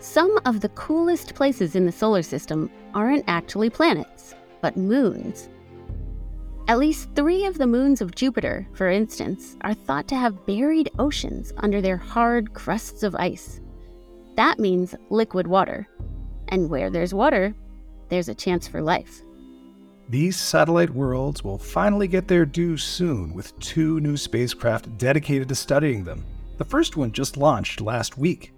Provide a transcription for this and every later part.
some of the coolest places in the solar system aren't actually planets, but moons. At least three of the moons of Jupiter, for instance, are thought to have buried oceans under their hard crusts of ice. That means liquid water. And where there's water, there's a chance for life. These satellite worlds will finally get their due soon with two new spacecraft dedicated to studying them. The first one just launched last week.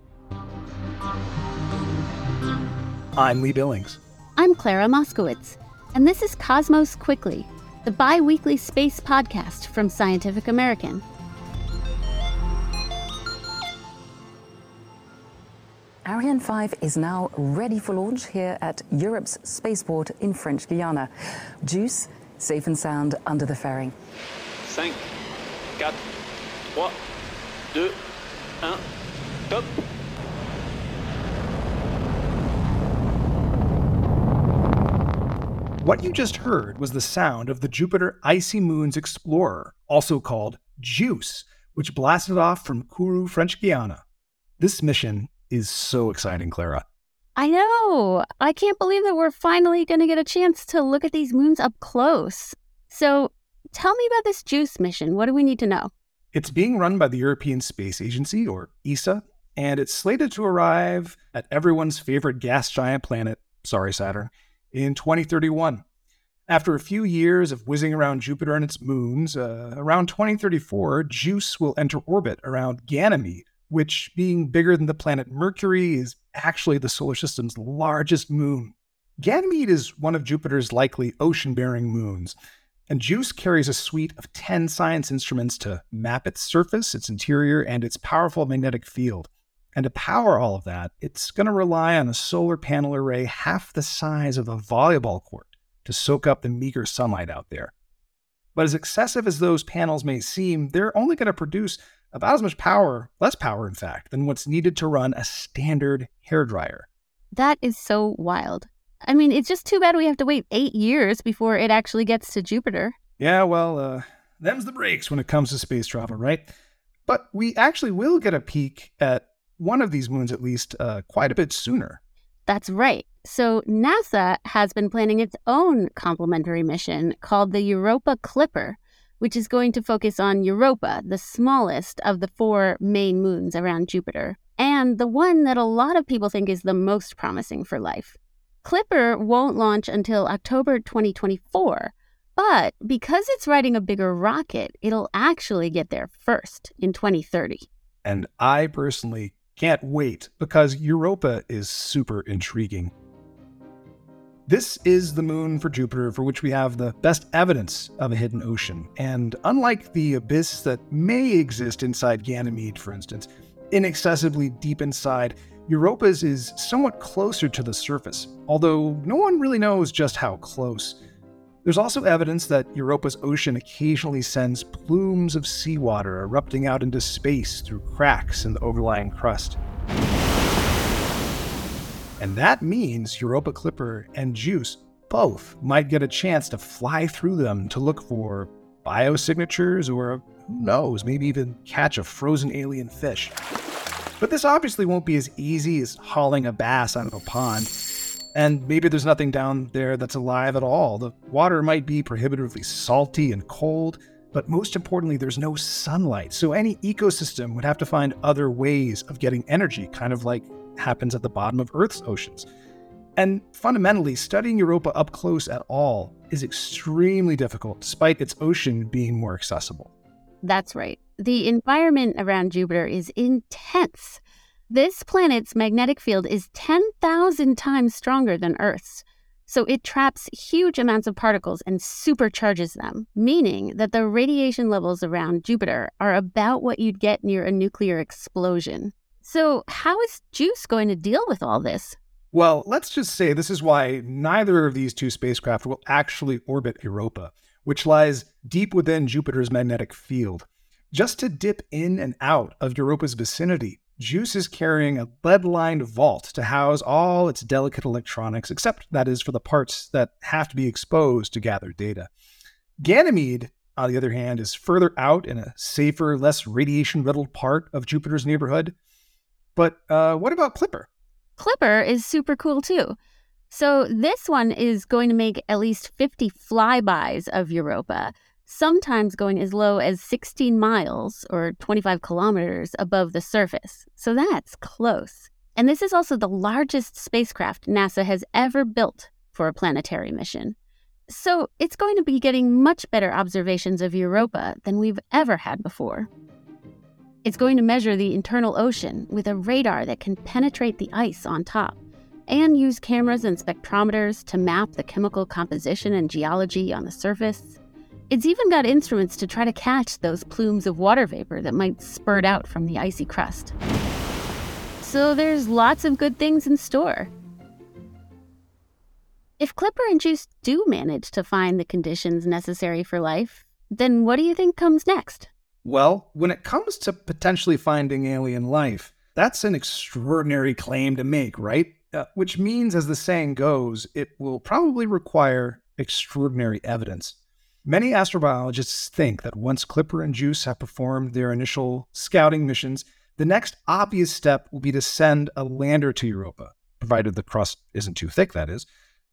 I'm Lee Billings. I'm Clara Moskowitz, and this is Cosmos Quickly, the bi weekly space podcast from Scientific American. Ariane 5 is now ready for launch here at Europe's spaceport in French Guiana. JUICE, safe and sound under the fairing. 5, 4, 3, 2, 1, top! What you just heard was the sound of the Jupiter Icy Moons Explorer, also called JUICE, which blasted off from Kourou, French Guiana. This mission is so exciting, Clara. I know. I can't believe that we're finally going to get a chance to look at these moons up close. So, tell me about this JUICE mission. What do we need to know? It's being run by the European Space Agency, or ESA, and it's slated to arrive at everyone's favorite gas giant planet, sorry, Saturn, in 2031. After a few years of whizzing around Jupiter and its moons, uh, around 2034, JUICE will enter orbit around Ganymede, which, being bigger than the planet Mercury, is actually the solar system's largest moon. Ganymede is one of Jupiter's likely ocean bearing moons, and JUICE carries a suite of 10 science instruments to map its surface, its interior, and its powerful magnetic field. And to power all of that, it's going to rely on a solar panel array half the size of a volleyball court to soak up the meager sunlight out there. But as excessive as those panels may seem, they're only going to produce about as much power, less power, in fact, than what's needed to run a standard hairdryer. That is so wild. I mean, it's just too bad we have to wait eight years before it actually gets to Jupiter. Yeah, well, uh, them's the breaks when it comes to space travel, right? But we actually will get a peek at one of these moons at least uh, quite a bit sooner. That's right. So NASA has been planning its own complementary mission called the Europa Clipper, which is going to focus on Europa, the smallest of the four main moons around Jupiter, and the one that a lot of people think is the most promising for life. Clipper won't launch until October 2024, but because it's riding a bigger rocket, it'll actually get there first in 2030. And I personally can't wait because Europa is super intriguing. This is the moon for Jupiter for which we have the best evidence of a hidden ocean. And unlike the abyss that may exist inside Ganymede, for instance, inaccessibly deep inside, Europa's is somewhat closer to the surface, although no one really knows just how close. There's also evidence that Europa's ocean occasionally sends plumes of seawater erupting out into space through cracks in the overlying crust. And that means Europa Clipper and JUICE both might get a chance to fly through them to look for biosignatures or, who knows, maybe even catch a frozen alien fish. But this obviously won't be as easy as hauling a bass out of a pond. And maybe there's nothing down there that's alive at all. The water might be prohibitively salty and cold, but most importantly, there's no sunlight. So any ecosystem would have to find other ways of getting energy, kind of like happens at the bottom of Earth's oceans. And fundamentally, studying Europa up close at all is extremely difficult, despite its ocean being more accessible. That's right. The environment around Jupiter is intense. This planet's magnetic field is 10,000 times stronger than Earth's. So it traps huge amounts of particles and supercharges them, meaning that the radiation levels around Jupiter are about what you'd get near a nuclear explosion. So, how is JUICE going to deal with all this? Well, let's just say this is why neither of these two spacecraft will actually orbit Europa, which lies deep within Jupiter's magnetic field. Just to dip in and out of Europa's vicinity, JUICE is carrying a lead lined vault to house all its delicate electronics, except that is for the parts that have to be exposed to gather data. Ganymede, on the other hand, is further out in a safer, less radiation riddled part of Jupiter's neighborhood. But uh, what about Clipper? Clipper is super cool too. So this one is going to make at least 50 flybys of Europa, sometimes going as low as 16 miles or 25 kilometers above the surface. So that's close. And this is also the largest spacecraft NASA has ever built for a planetary mission. So it's going to be getting much better observations of Europa than we've ever had before. It's going to measure the internal ocean with a radar that can penetrate the ice on top and use cameras and spectrometers to map the chemical composition and geology on the surface. It's even got instruments to try to catch those plumes of water vapor that might spurt out from the icy crust. So there's lots of good things in store. If Clipper and Juice do manage to find the conditions necessary for life, then what do you think comes next? Well, when it comes to potentially finding alien life, that's an extraordinary claim to make, right? Uh, which means, as the saying goes, it will probably require extraordinary evidence. Many astrobiologists think that once Clipper and Juice have performed their initial scouting missions, the next obvious step will be to send a lander to Europa, provided the crust isn't too thick, that is,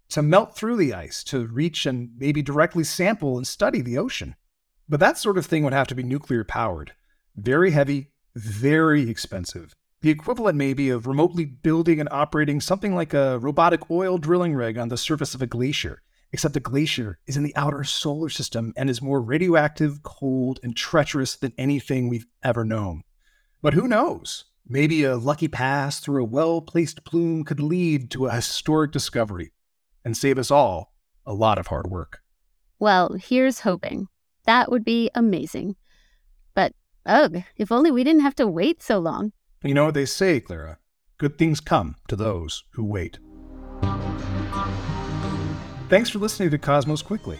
to melt through the ice, to reach and maybe directly sample and study the ocean. But that sort of thing would have to be nuclear powered, very heavy, very expensive, the equivalent maybe of remotely building and operating something like a robotic oil drilling rig on the surface of a glacier, except the glacier is in the outer solar system and is more radioactive, cold, and treacherous than anything we've ever known. But who knows? Maybe a lucky pass through a well placed plume could lead to a historic discovery and save us all a lot of hard work. Well, here's hoping. That would be amazing. But, ugh, if only we didn't have to wait so long. You know what they say, Clara. Good things come to those who wait. Thanks for listening to Cosmos Quickly.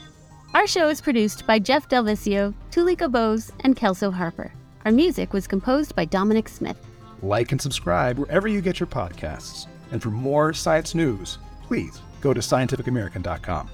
Our show is produced by Jeff DelViscio, Tulika Bose, and Kelso Harper. Our music was composed by Dominic Smith. Like and subscribe wherever you get your podcasts. And for more science news, please go to scientificamerican.com.